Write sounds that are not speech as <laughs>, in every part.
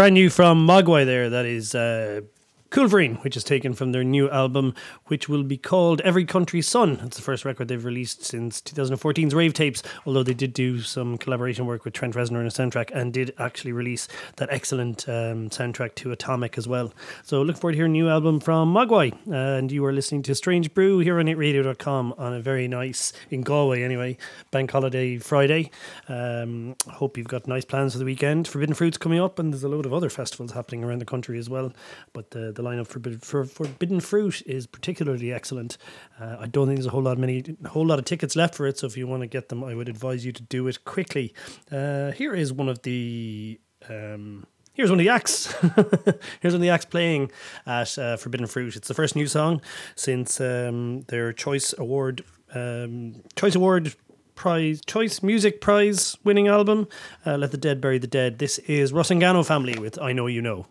Brand new from Mogwai there. That is uh, Coolverine, which is taken from their new album, which will be called Every Country's Sun. It's the first record they've released since 2014's Rave Tapes, although they did do some collaboration work with Trent Reznor in a soundtrack and did actually release that excellent um, soundtrack to Atomic as well. So look forward to hearing a new album from Mogwai. and you are listening to Strange Brew here on 8radio.com on a very nice, in Galway anyway, Bank Holiday Friday. Um, hope you've got nice plans for the weekend. Forbidden Fruit's coming up, and there's a load of other festivals happening around the country as well. But the, the lineup for, for Forbidden Fruit is particularly excellent. Uh, I don't think there's a whole lot many whole lot of tickets left for it, so if you want to get them, I would advise you to do it quickly. Uh, here is one of the. Um, Here's one of the acts. <laughs> Here's one of the acts playing at uh, Forbidden Fruit. It's the first new song since um, their Choice Award um, Choice Award Prize Choice Music Prize winning album. Uh, Let the Dead Bury the Dead. This is Rusangano Family with I Know You Know.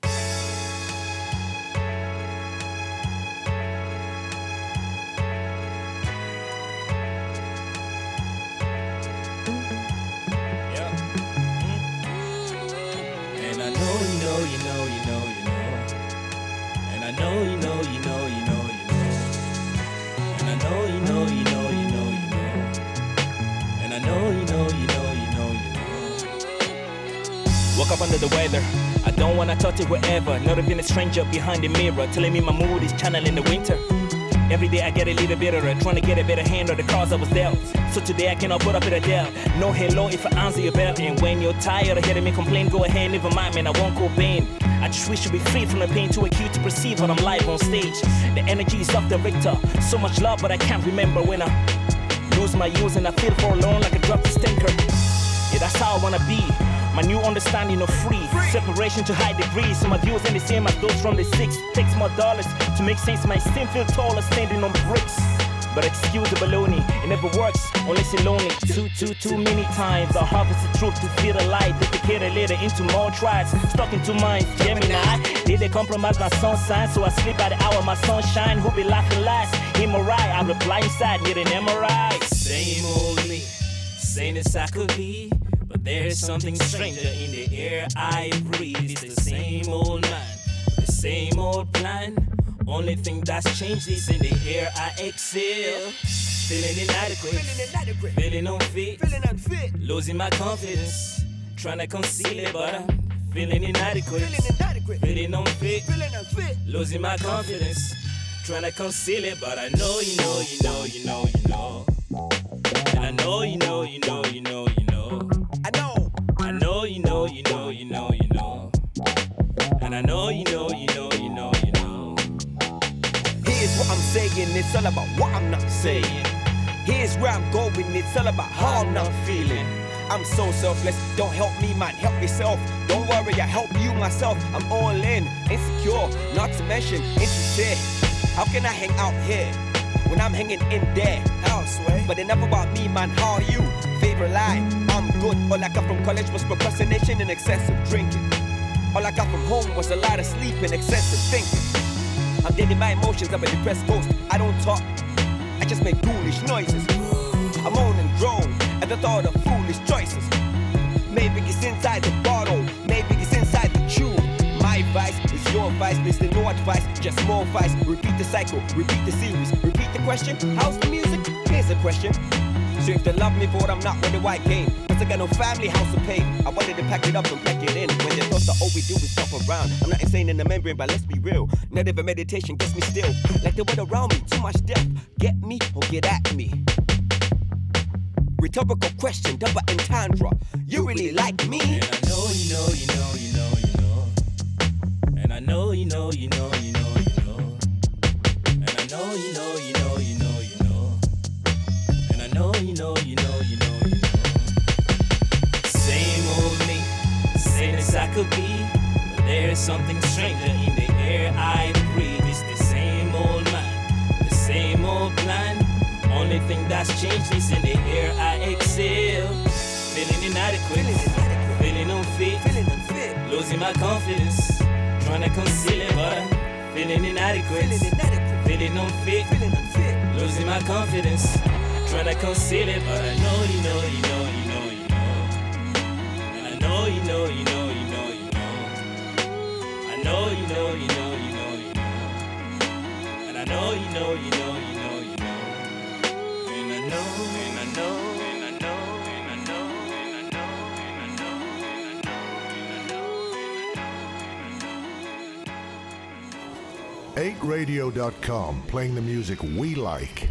Up under the weather. I don't wanna touch it wherever. Not even a stranger behind the mirror telling me my mood is channeling the winter. Every day I get a little bitterer, uh, trying to get a better hand on the cards I was dealt. So today I cannot put up with a debt. No hello if I answer your bell. And when you're tired of hearing me complain, go ahead, never mind, man, I won't go pain. I just wish to be free from the pain too acute to perceive when I'm live on stage. The energy is off the Richter. So much love, but I can't remember when I lose my use and I feel forlorn like a dropped stinker. Yeah, that's how I wanna be. My new understanding of free, separation to high degrees. So my views ain't the same as those from the six. Takes more dollars to make sense. My skin feel taller standing on bricks. But excuse the baloney, it never works unless you're lonely. Too, too, too many times I harvest the truth to feel the light. Dedicate a later into more tries. Stuck in two minds, Gemini. Did they compromise my sun sign? So I sleep by the hour, my sunshine. Who be laughing last? Him or I? I reply inside, need an MRI. Same old me, same as I could be. But there's something stranger in the air I breathe. It's the same old man, the same old plan. Only thing that's changed is in the air I exhale. Feeling inadequate, feeling, inadequate. feeling unfit, feeling unfit, losing my confidence, trying to conceal it, but I'm feeling inadequate, feeling, inadequate. feeling unfit, feeling unfit, losing my confidence, trying to conceal it, but I know you know, you know, you know, you know, and I know you know, you know, you know, you know. Know. You know, you know, you know, you know. And I know you know, you know, you know, you know. Here's what I'm saying, it's all about what I'm not saying. Here's where I'm going, it's all about how I'm not feeling. I'm so selfless, don't help me, man, help yourself. Don't worry, I help you myself. I'm all in, insecure, not to mention insincere. How can I hang out here when I'm hanging in there? Elsewhere. But enough about me, man, how are you? Favorite line, good. All I got from college was procrastination and excessive drinking. All I got from home was a lot of sleep and excessive thinking. I'm dead in my emotions, I'm a depressed ghost. I don't talk, I just make foolish noises. I moan and groan at the thought of foolish choices. Maybe it's inside the bottle, maybe it's inside the tube. My advice is your advice, listen, no advice, just more advice. Repeat the cycle, repeat the series, repeat the question. How's the music? Here's the question. So if they love me for what I'm not, where do I gain? Cause I got no family house to pay. I wanted to pack it up and pack it in. When they thought that all we do is jump around. I'm not insane in the membrane, but let's be real. Native meditation gets me still. Like the world around me, too much depth. Get me or get at me. Rhetorical question, double entendre. You really like me? And I know you know, you know, you know, you know. And I know you know, you know, you know, you know. And I know you know, you know, you know you know. And I know, you know, you know, you know, you know. As I could be. But there's something stranger in the air I breathe. It's the same old man, the same old plan. Only thing that's changed is in the air I exhale. Feeling inadequate, feeling unfit, feeling unfit. losing my confidence, trying to conceal it, but feeling inadequate, feeling unfit, feeling unfit. losing my confidence. Trying to conceal it, but I know you know, you know, you geekradio.com, playing the music we like.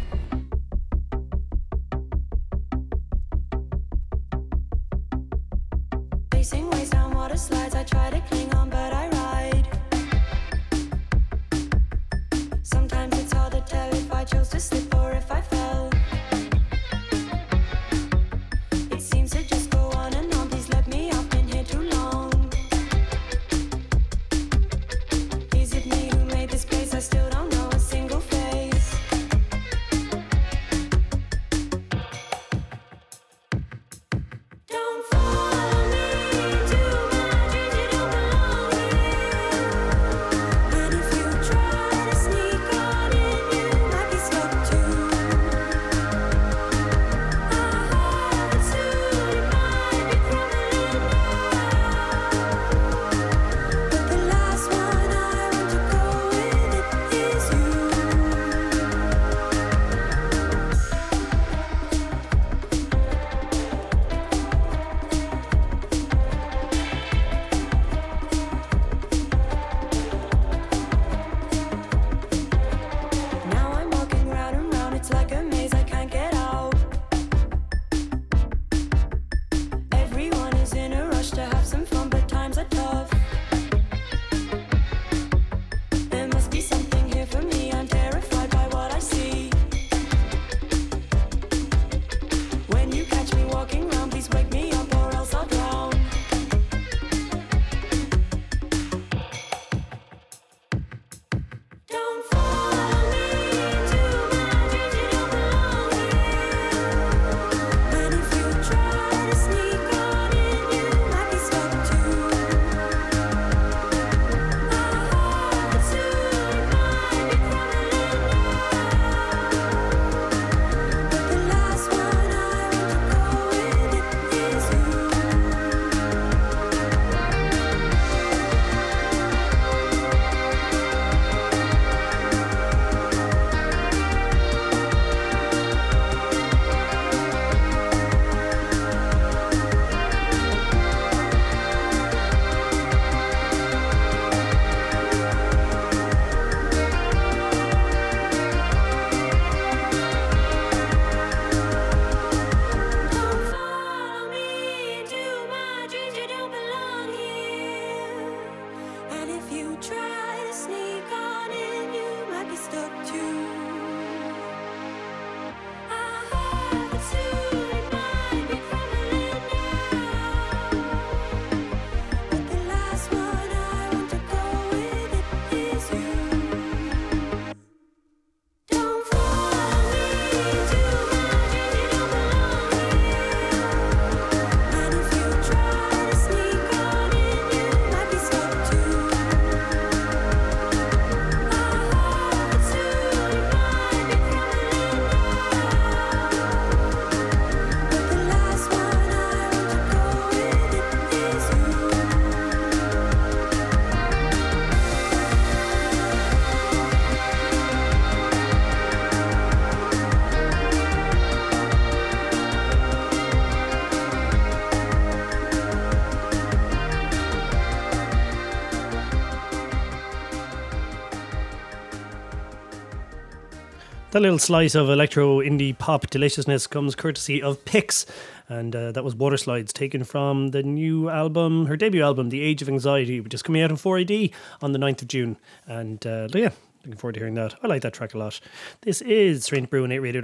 That little slice of electro indie pop deliciousness comes courtesy of Pixx, and uh, that was Water Slides, taken from the new album, her debut album, The Age of Anxiety, which is coming out in 4AD on the 9th of June. And uh, yeah, looking forward to hearing that. I like that track a lot. This is Strange Brew and 8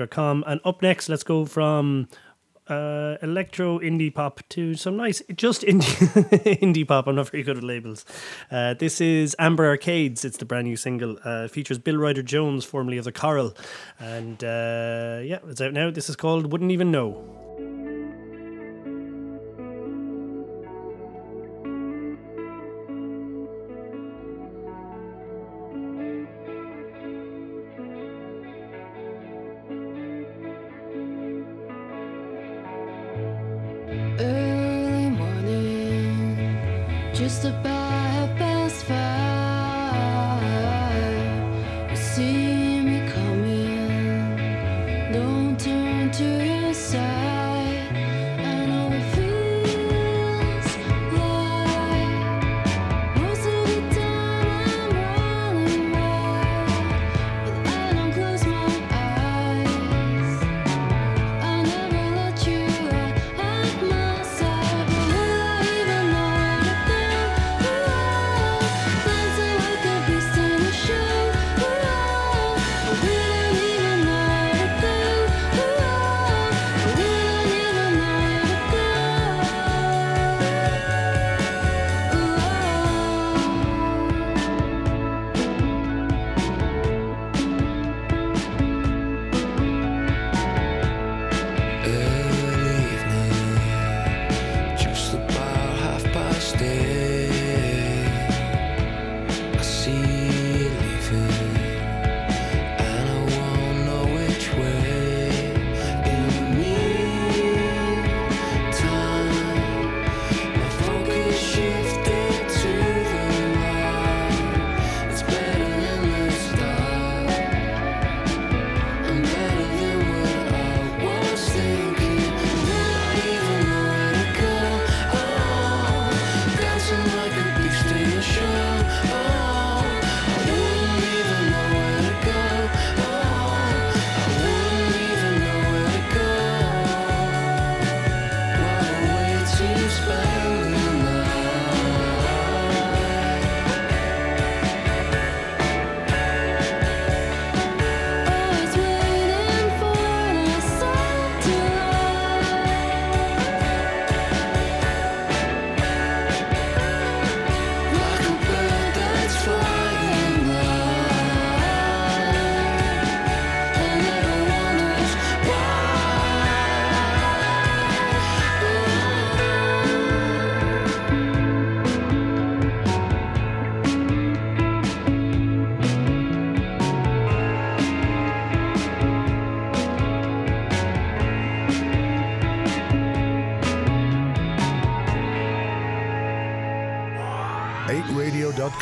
and up next, let's go from uh, electro indie pop to some nice, just indie <laughs> indie pop. I'm not very good at labels. Uh, this is Amber Arcades. It's the brand new single. Uh, features Bill Ryder Jones, formerly of the Coral, and uh, yeah, it's out now. This is called Wouldn't Even Know.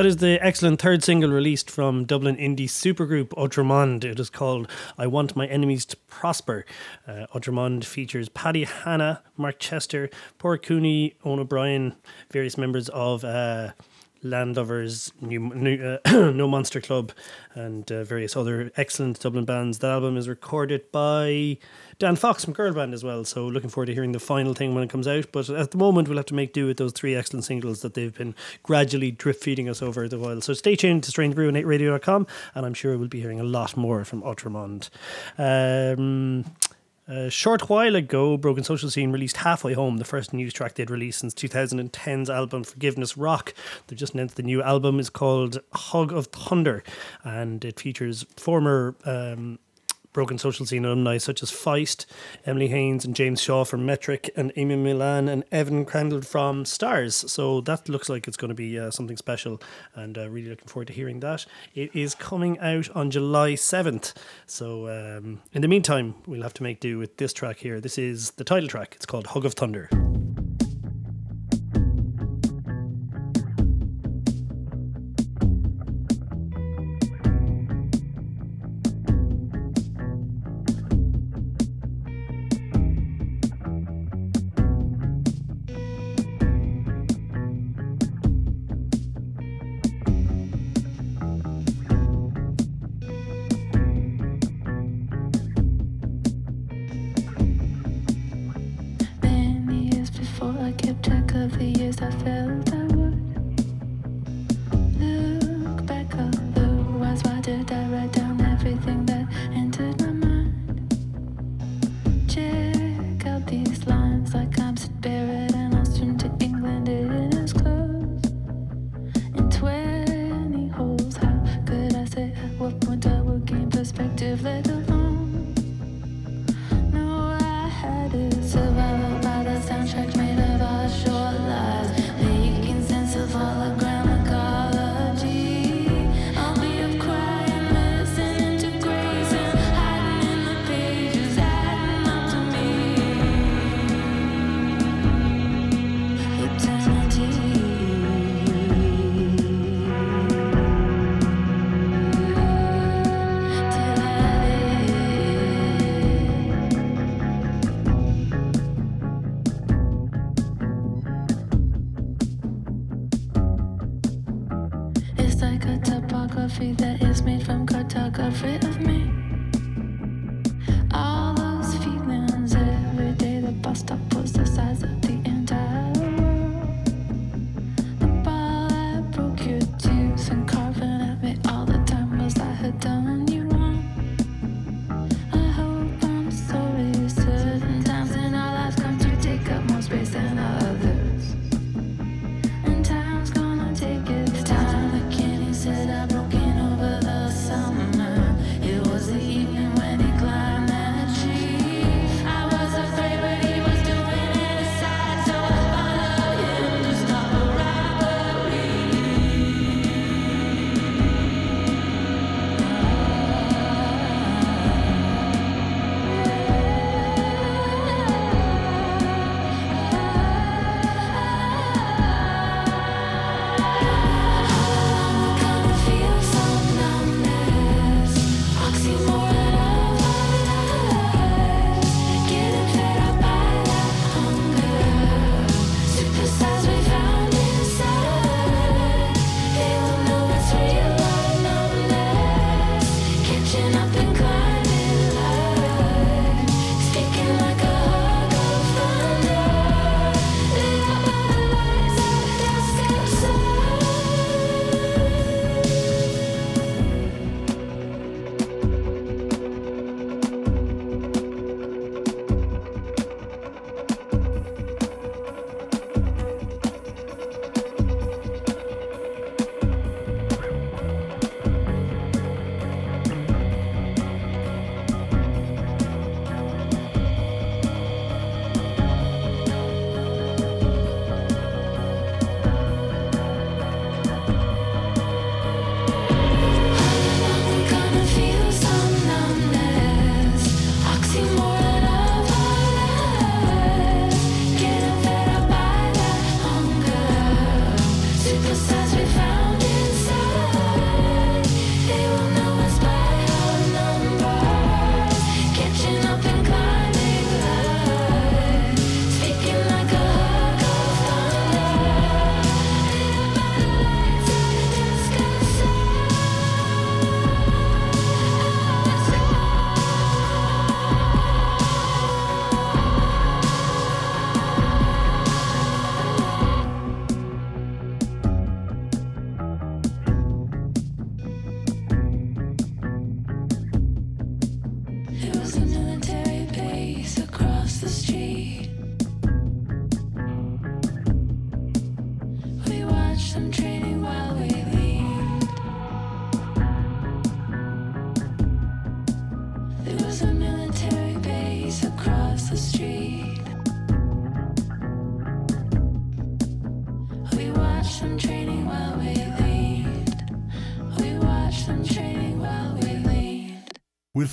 That is the excellent third single released from Dublin indie supergroup Ultramond. It is called I Want My Enemies to Prosper. Uh, features Paddy Hanna, Mark Chester, Poor Cooney, Owen O'Brien, various members of uh, Landlovers, New, New, uh, <clears throat> No Monster Club, and uh, various other excellent Dublin bands. That album is recorded by Dan Fox from Girl Band as well. So looking forward to hearing the final thing when it comes out. But at the moment, we'll have to make do with those three excellent singles that they've been gradually drip feeding us over the while. So stay tuned to Strange Brew and 8radio.com, and I'm sure we'll be hearing a lot more from Ultramond. Um, A short while ago, Broken Social Scene released Halfway Home, the first news track they'd released since 2010's album Forgiveness Rock. They've just announced the new album is called Hug of Thunder, and it features former um, Broken Social Scene alumni such as Feist, Emily Haines, and James Shaw from Metric, and Amy Millan and Evan Cranley from Stars. So that looks like it's going to be uh, something special, and uh, really looking forward to hearing that. It is coming out on July 7th. So um, in the meantime, we'll have to make do with this track here. This is the title track. It's called Hug of Thunder.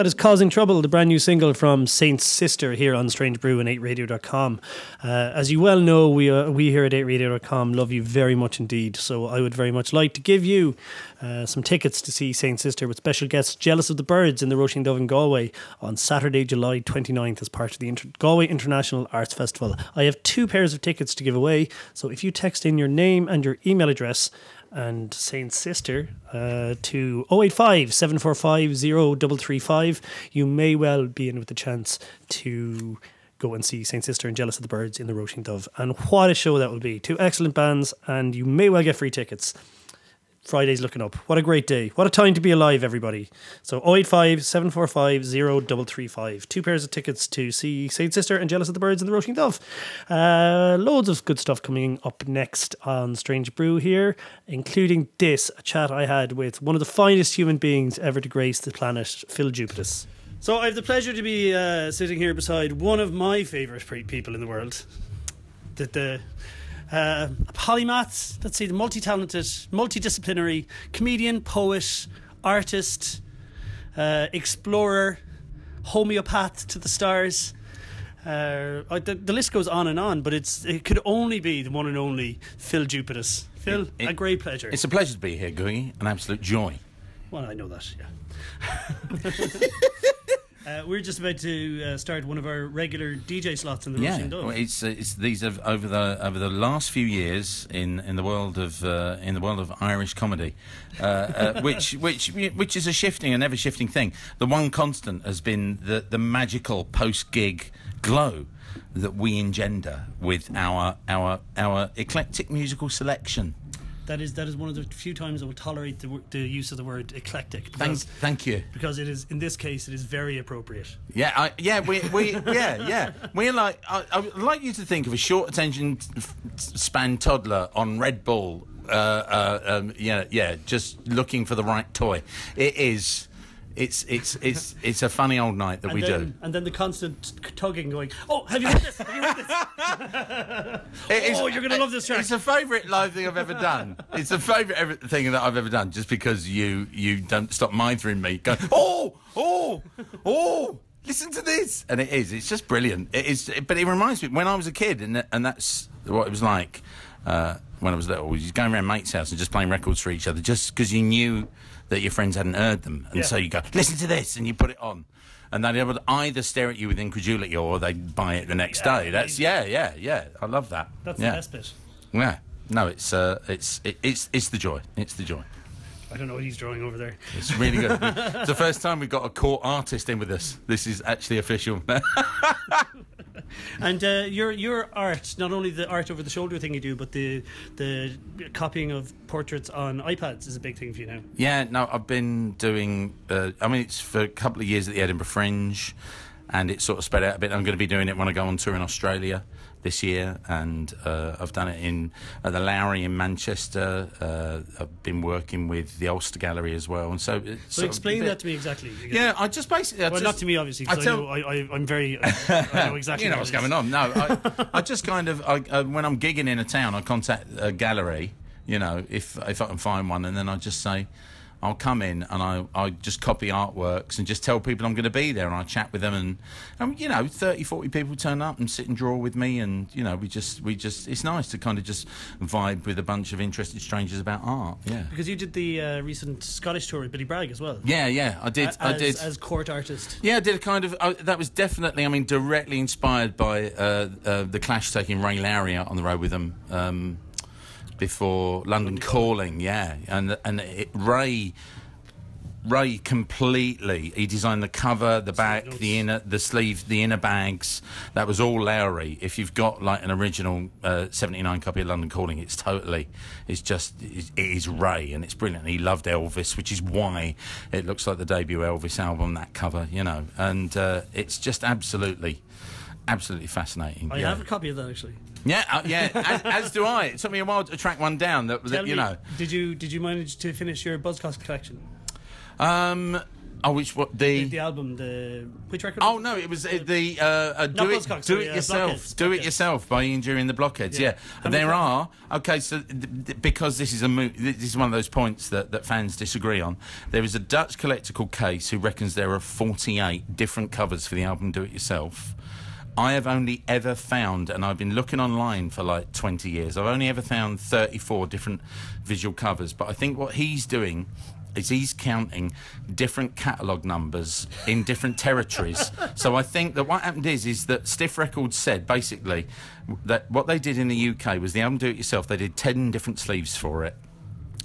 That is Causing Trouble, the brand new single from Saint Sister here on Strange Brew and 8radio.com. Uh, as you well know, we uh, we here at 8radio.com love you very much indeed. So I would very much like to give you uh, some tickets to see Saint Sister with special guests Jealous of the Birds in the Roisin Dubh in Galway on Saturday, July 29th as part of the Inter- Galway International Arts Festival. I have two pairs of tickets to give away. So if you text in your name and your email address, and Saint Sister uh, to 085 745 0335. You may well be in with the chance to go and see Saint Sister and Jealous of the Birds in the Roisin Dubh. And what a show that will be. Two excellent bands, and you may well get free tickets. Friday's looking up. What a great day. What a time to be alive, everybody. So 085 745 0335. Two pairs of tickets to see Saint Sister and Jealous of the Birds and the Roisin Dubh. Uh, loads of good stuff coming up next on Strange Brew here, including this a chat I had with one of the finest human beings ever to grace the planet, Phil Jupitus. So I have the pleasure to be uh, sitting here beside one of my favourite people in the world. The, the uh, a polymath, let's see, the multi-talented, multidisciplinary comedian, poet, artist, uh, explorer, homeopath to the stars. Uh, the, the list goes on and on, but it's it could only be the one and only Phil Jupitus. Phil, It- a great pleasure. It's a pleasure to be here, Googie. An absolute joy. Well, I know that, yeah. <laughs> Uh, we're just about to uh, start one of our regular DJ slots in the Yeah, Roisin Dubh. well, it's uh, it's these have over the over the last few years in, in the world of uh, in the world of Irish comedy, uh, uh, <laughs> which which which is a shifting and ever shifting thing. The one constant has been the the magical post gig glow that we engender with our our our eclectic musical selection. That is that is one of the few times I will tolerate the, the use of the word eclectic. Thank Because, thank you. because it is in this case it is very appropriate. Yeah, I, yeah, we, we, yeah, yeah. We're like, I, I would like you to think of a short attention span toddler on Red Bull. Uh, uh, um, yeah, yeah, just looking for the right toy. It is. It's it's it's it's a funny old night that And we then, do. And then the constant tugging, going, "Oh, have you heard this? Have you heard this?" <laughs> It is- Oh, you're gonna love this track. It's a favourite live thing I've ever done. It's a favourite thing that I've ever done, just because you you don't stop mithering me. Going, oh, oh, oh. Listen to this, and it is. It's just brilliant. It is, but it reminds me when I was a kid, and and that's what it was like uh, when I was little. Was going around mates' house and just playing records for each other, just because you knew that your friends hadn't heard them, and Yeah. so you go, listen to this, and you put it on, and they would either stare at you with incredulity or they'd buy it the next Yeah, day. That's yeah, yeah, yeah. I love that. That's yeah. the best bit. Yeah. No, it's uh, it's it, it's it's the joy. It's the joy. I don't know what he's drawing over there. It's really good. <laughs> it's the first time we've got a court artist in with us. This is actually official. <laughs> And uh, your your art, not only the art over the shoulder thing you do, but the the copying of portraits on iPads is a big thing for you now. yeah. No, I've been doing. Uh, I mean, it's for a couple of years at the Edinburgh Fringe, and it's sort of spread out a bit. I'm going to be doing it when I go on tour in Australia this year, and uh, I've done it in at the Lowry in Manchester. Uh, I've been working with the Ulster Gallery as well, and so. So of a explain bit- that to me exactly. Yeah, I just basically. I Well, just- not to me, obviously. I tell- know I, I, I'm very. I, I <laughs> know exactly. you know what's going on. No, I, <laughs> I just kind of I, uh, when I'm gigging in a town, I contact a gallery. You know, if if I can find one, and then I just say. I'll come in and I, I just copy artworks and just tell people I'm going to be there and I chat with them and, and you know 30 40 people turn up and sit and draw with me and you know we just we just it's nice to kind of just vibe with a bunch of interested strangers about art yeah Because you did the uh, recent Scottish tour with Billy Bragg as well. yeah yeah I did as, I did as court artist. Yeah, I did a kind of. Uh, that was definitely, I mean, directly inspired by uh, uh, the Clash taking Ray Lowry out on the road with them um, before London Calling. Yeah, and and it, Ray. Ray completely. He designed the cover, the back, the inner, the sleeve, the inner bags. That was all Lowry. If you've got like an original uh, '79 copy of London Calling, it's totally, it's just, it is Ray, and it's brilliant. He loved Elvis, which is why it looks like the debut Elvis album. That cover, you know, and uh, it's just absolutely, absolutely fascinating. I yeah. have a copy of that actually. Yeah, uh, yeah. as, as do I. It took me a while to track one down. That, that you me, know. did you did you manage to finish your Buzzcocks collection? Um. Oh, which what The, the album, the which record? Oh no! It was uh, the uh, uh, do it, Buzzcocks, do sorry, it uh, yourself, Blockheads, do it yourself by Ian Dury and the blockheads. Yeah. Yeah, there are. Okay, so th- th- because this is a mo- this is one of those points that, that fans disagree on. There is a Dutch collector called Case who reckons there are forty eight different covers for the album Do It Yourself. I have only ever found, and I've been looking online for like 20 years, I've only ever found 34 different visual covers. But I think what he's doing is he's counting different catalogue numbers in different territories. so I think that what happened is, is that Stiff Records said basically that what they did in the UK was the album Do It Yourself, they did 10 different sleeves for it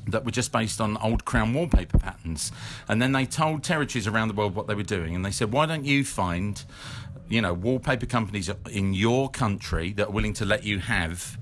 that were just based on old crown wallpaper patterns. And then they told territories around the world what they were doing. And they said, why don't you find, you know, wallpaper companies in your country that are willing to let you have,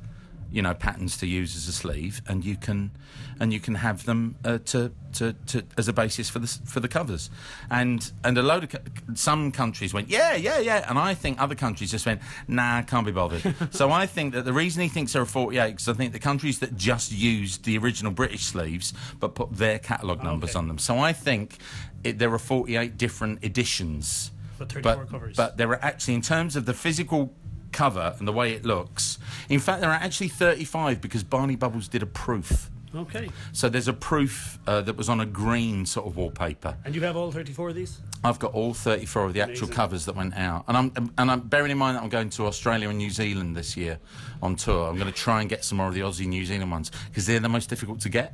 you know, patterns to use as a sleeve, and you can, and you can have them uh, to, to, to as a basis for the for the covers, and and a load of some countries went yeah yeah yeah, and I think other countries just went nah can't be bothered. <laughs> so I think that the reason he thinks there are 48 because I think the countries that just used the original British sleeves but put their catalogue numbers Okay. on them. So I think it, there are 48 different editions. But 34 covers. But there are actually, in terms of the physical cover and the way it looks, in fact, there are actually 35 because Barney Bubbles did a proof. Okay. So there's a proof uh, that was on a green sort of wallpaper. And you have all 34 of these? I've got all 34 of the actual covers that went out, and I'm and I'm bearing in mind that I'm going to Australia and New Zealand this year on tour. I'm going to try and get some more of the Aussie New Zealand ones because they're the most difficult to get.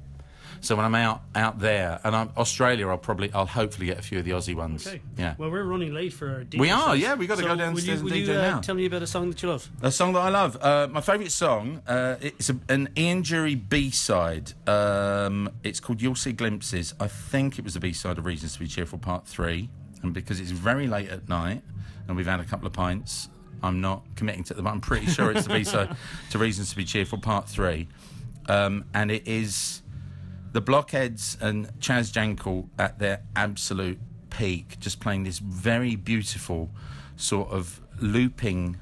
So when I'm out out there, and I'm Australia, I'll probably, I'll hopefully get a few of the Aussie ones. Okay. Yeah. Well, we're running late for our DJ We are, set. yeah, we gotta So go downstairs will and DJ you, uh, now. Tell me about a song that you love. A song that I love. Uh, my favourite song. Uh, it's a, an Ian Dury B side. Um, it's called "You'll See Glimpses." I think it was the B side of "Reasons to Be Cheerful" Part Three, and because it's very late at night and we've had a couple of pints, I'm not committing to them. I'm pretty sure it's the B side <laughs> to "Reasons to Be Cheerful" Part Three, um, and it is the Blockheads and Chaz Jankel at their absolute peak, just playing this very beautiful sort of looping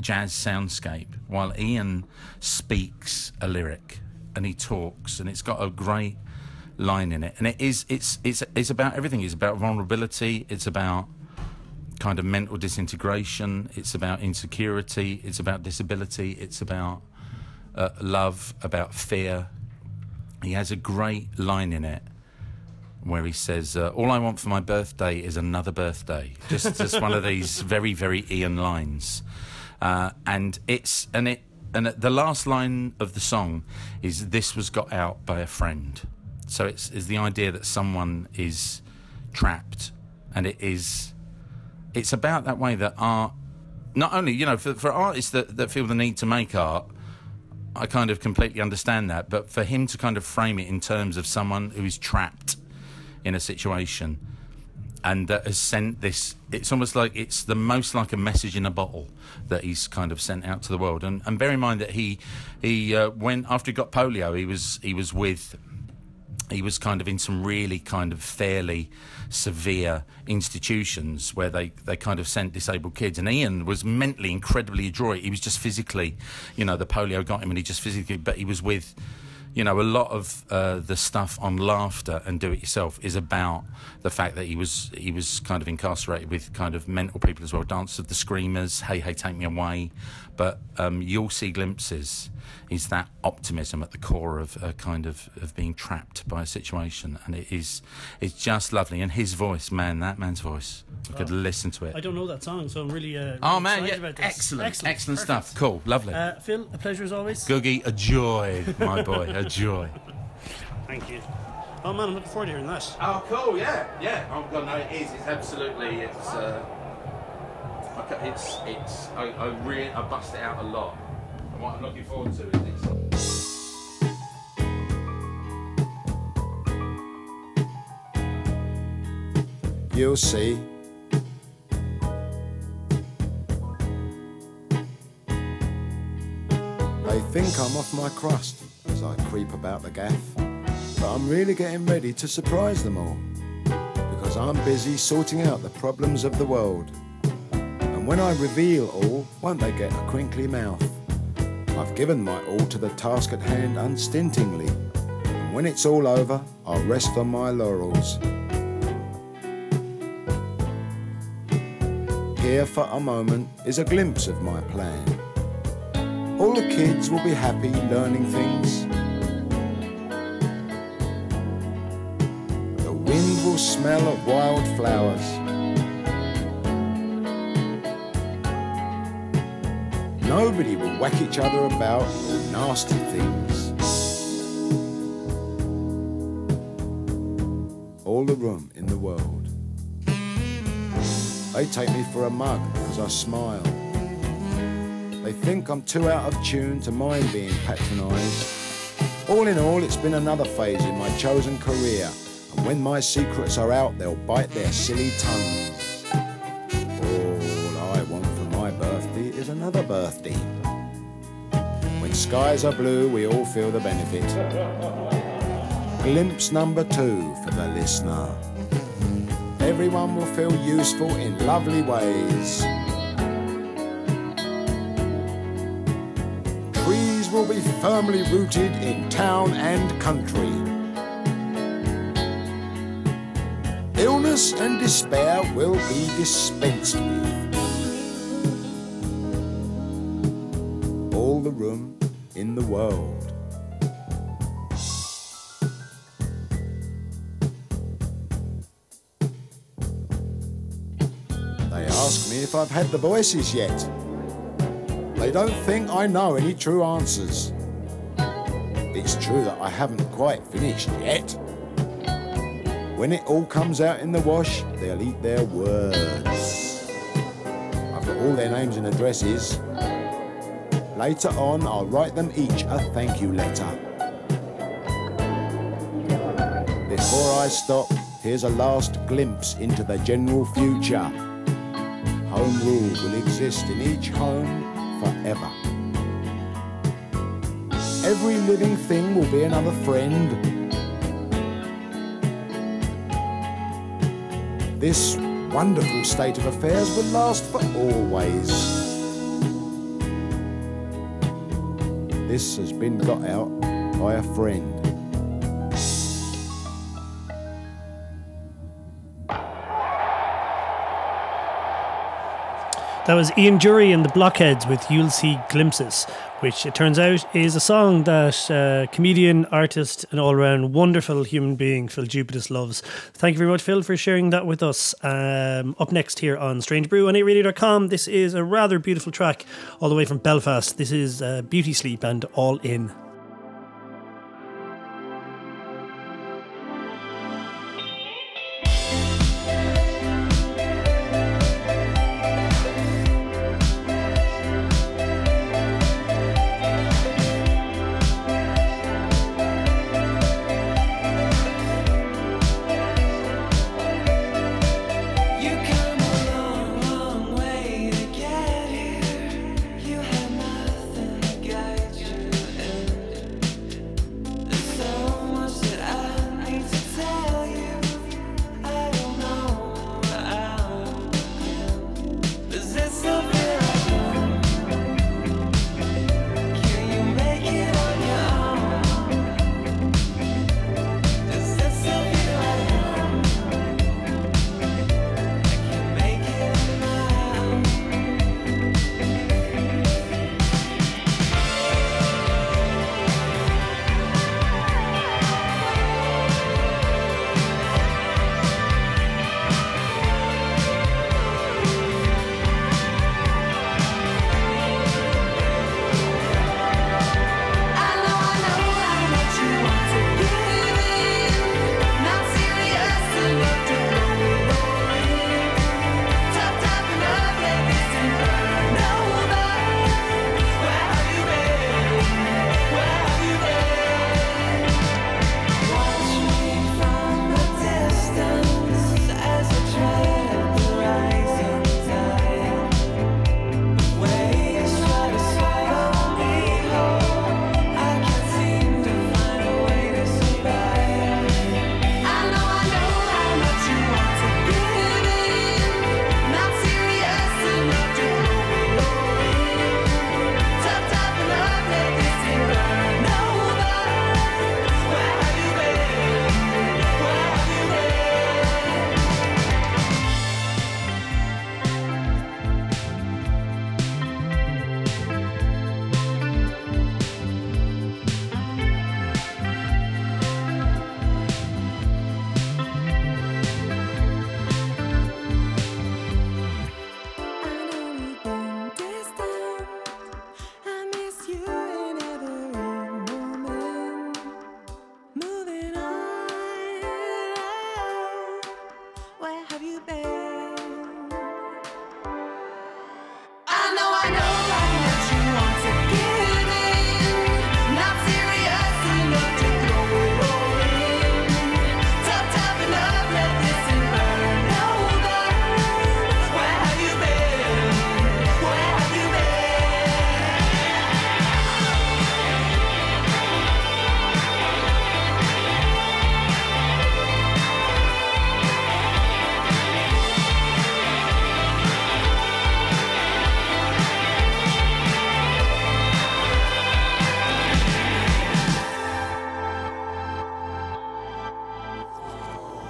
jazz soundscape while Ian speaks a lyric and he talks and it's got a great line in it. And it is it's it's it's about everything. It's about vulnerability it's about kind of mental disintegration it's about insecurity it's about disability it's about uh, love about fear he has a great line in it where he says, uh, "All I want for my birthday is another birthday." Just, just one of these very, very Ian lines, uh, and it's and it and the last line of the song is, "This was got out by a friend." So it's is the idea that someone is trapped, and it is it's about that way that art. Not only you know for, for artists that, that feel the need to make art, I kind of completely understand that. But for him to kind of frame it in terms of someone who is trapped in a situation and that has sent this, it's almost like it's the most like a message in a bottle that he's kind of sent out to the world. And, and bear in mind that he, he uh, when after he got polio, he was he was with he was kind of in some really kind of fairly severe institutions where they, they kind of sent disabled kids. And Ian was mentally incredibly adroit. He was just physically, you know, the polio got him and he just physically, but he was with, you know, a lot of uh, the stuff on laughter and do it yourself is about the fact that he was he was kind of incarcerated with kind of mental people as well. Dance of the Screamers, Hey Hey Take Me Away, but um, you'll see glimpses. Is that optimism at the core of uh, kind of of being trapped by a situation, and it is it's just lovely. And his voice, man, that man's voice, we could listen to it. I don't know that song, so I'm really. Uh, Oh man, excited yeah, about this. excellent, excellent, excellent, stuff. Cool, lovely. Uh, Phil, a pleasure as always. Googie, a joy, my boy, <laughs> a joy. Thank you. Oh man, I'm looking forward to hearing this. Oh, cool, yeah, yeah. Oh god, no, it is. It's absolutely. It's. Uh, okay, it's. It's. I, I really. I bust it out a lot. And what I'm looking forward to is this. You'll see. They think I'm off my crust I creep about the gaff, but I'm really getting ready to surprise them all because I'm busy sorting out the problems of the world. And when I reveal all, won't they get a crinkly mouth? I've given my all to the task at hand unstintingly, and when it's all over, I'll rest on my laurels. Here for a moment is a glimpse of my plan. All the kids will be happy learning things. The wind will smell of wild flowers. Nobody will whack each other about or nasty things. All the room in the world. They take me for a mug because I smile. They think I'm too out of tune to mind being patronised. All in all, it's been another phase in my chosen career. And when my secrets are out, they'll bite their silly tongues. All I want for my birthday is another birthday. When skies are blue, we all feel the benefit. Glimpse number two for the listener. Everyone will feel useful in lovely ways. Firmly rooted in town and country. Illness and despair will be dispensed with. All the room in the world. They ask me if I've had the voices yet. They don't think I know any true answers. it's true that I haven't quite finished yet. When it all comes out in the wash, they'll eat their words. I've got all their names and addresses. Later on, I'll write them each a thank you letter. Before I stop, here's a last glimpse into the general future. Home rule will exist in each home forever. Every living thing will be another friend. This wonderful state of affairs will last for always. This has been got out by a friend. That was Ian Dury and the Blockheads with You'll See Glimpses, which it turns out is a song that uh, comedian, artist, and all round wonderful human being Phil Jupitus loves. Thank you very much, Phil, for sharing that with us. Um, up next here on Strange Brew on 8radio.com, this is a rather beautiful track all the way from Belfast. This is uh, Beauty Sleep and All In.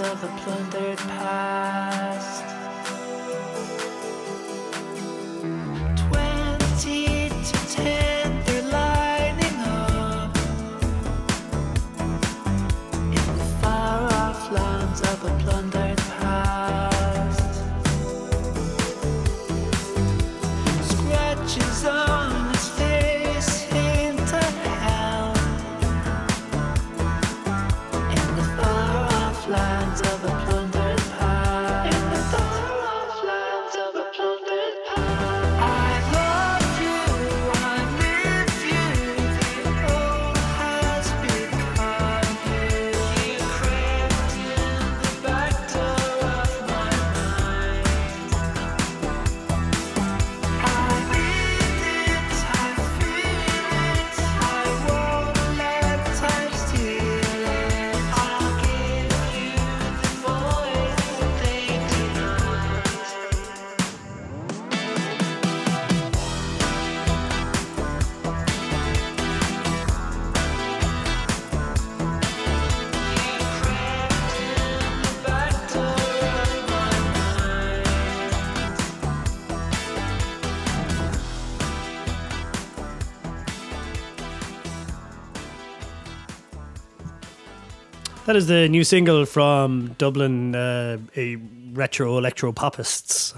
Of a plundered past. That is the new single from Dublin, uh, a retro electro popists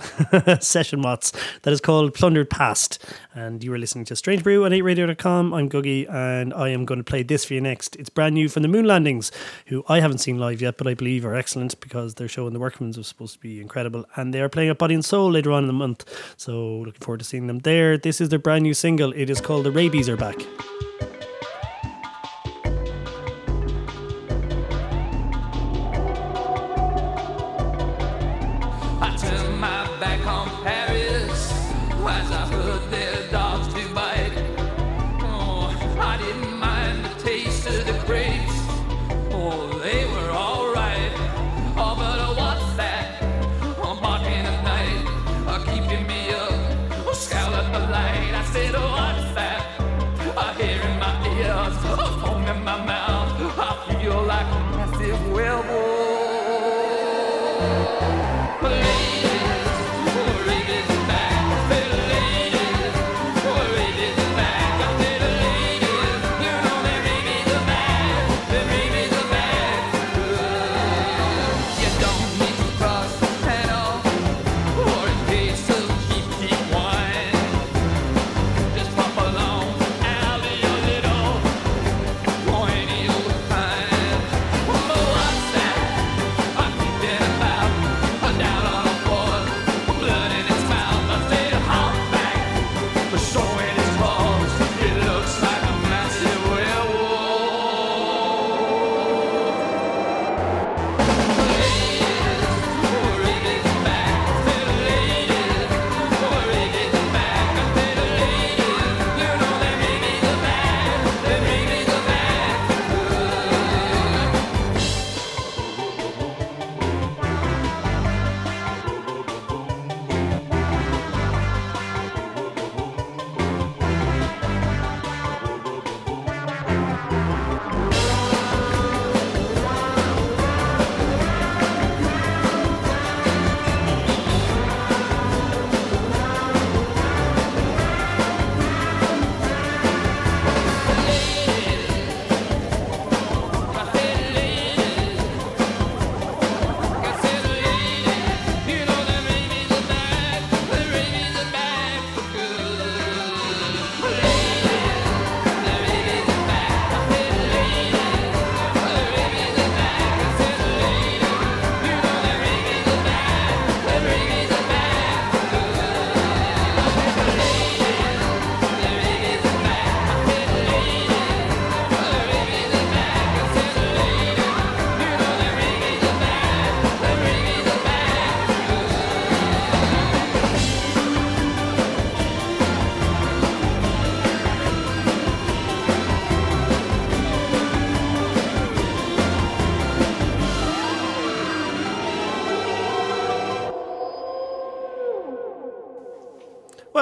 <laughs> session watts that is called Plundered Past. And you were listening to Strange Brew on 8radio.com. I'm Googie and I am going to play this for you next. It's brand new from the Moon Landings, who I haven't seen live yet, but I believe are excellent because their show in the Workman's was supposed to be incredible. And they are playing at Body and Soul later on in the month. So looking forward to seeing them there. This is their brand new single. It is called The Rabies Are Back.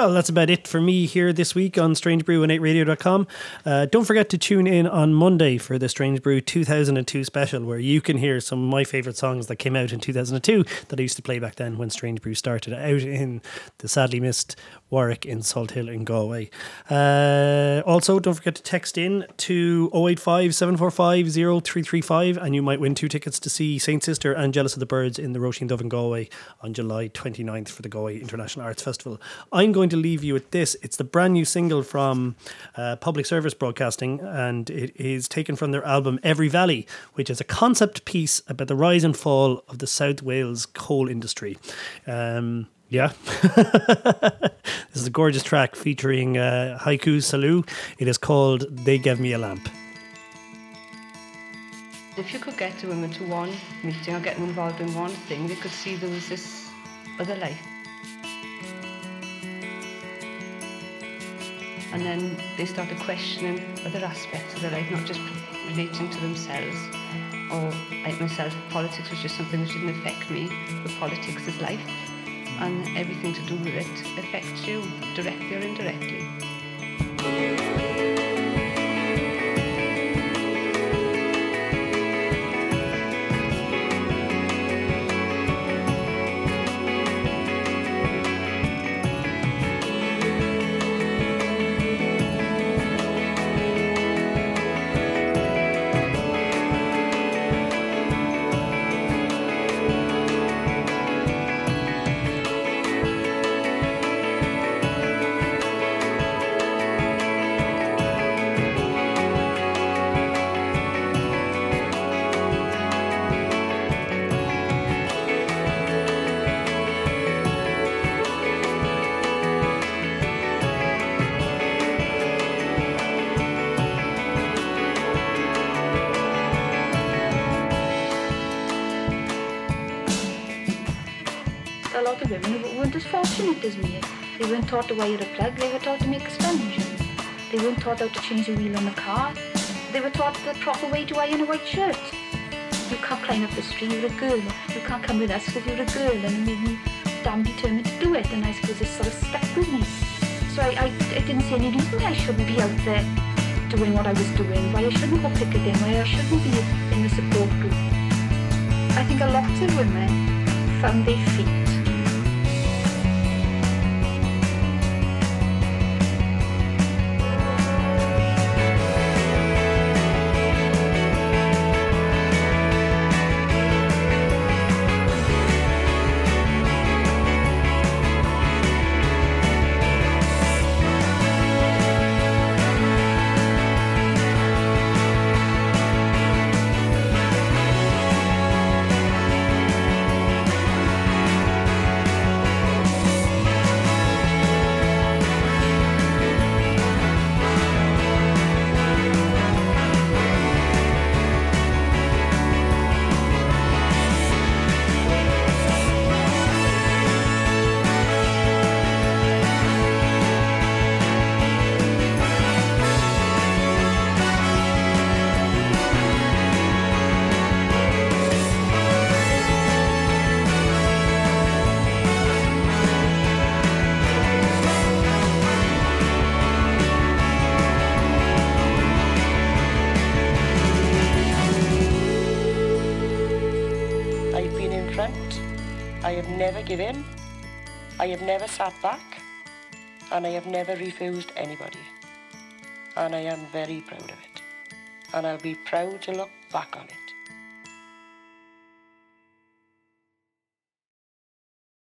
Well, that's about it for me here this week on Strange Brew on 8radio.com. Uh, don't forget to tune in on Monday for the Strange Brew 2002 special, where you can hear some of my favourite songs that came out in 2002 that I used to play back then when Strange Brew started out in the sadly missed Warwick in Salt Hill in Galway. Uh, also, don't forget to text in to 085 745 0335 and you might win two tickets to see Saint Sister and Jealous of the Birds in the Roisin Dubh in Galway on July 29th for the Galway International Arts Festival. I'm going to leave you with this. It's the brand new single from uh, Public Service Broadcasting and it is taken from their album Every Valley, which is a concept piece about the rise and fall of the South Wales coal industry. Um, yeah. <laughs> this is a gorgeous track featuring uh, Haiku Salut. It is called They Gave Me a Lamp. If you could get the women to one meeting or get them involved in one thing, they could see there was this other life. And then they started questioning other aspects of their life, not just relating to themselves. Or like myself, politics was just something that didn't affect me, but politics is life. And everything to do with it affects you, directly or indirectly. As. They weren't taught to wire a plug, they were taught to make a sponge. They weren't taught how to change the wheel on a car. They were taught the proper way to iron a white shirt. You can't climb up the street, you're a girl. You can't come with us because you're a girl. And it made me damn determined to do it. And I suppose it sort of stuck with me. So I, I, I didn't see any reason why I shouldn't be out there doing what I was doing, why I shouldn't go pick picketing, why I shouldn't be in the support group. I think a lot of women found their feet I have never sat back. And I have never refused anybody. And I am very proud of it. And I'll be proud to look back on it.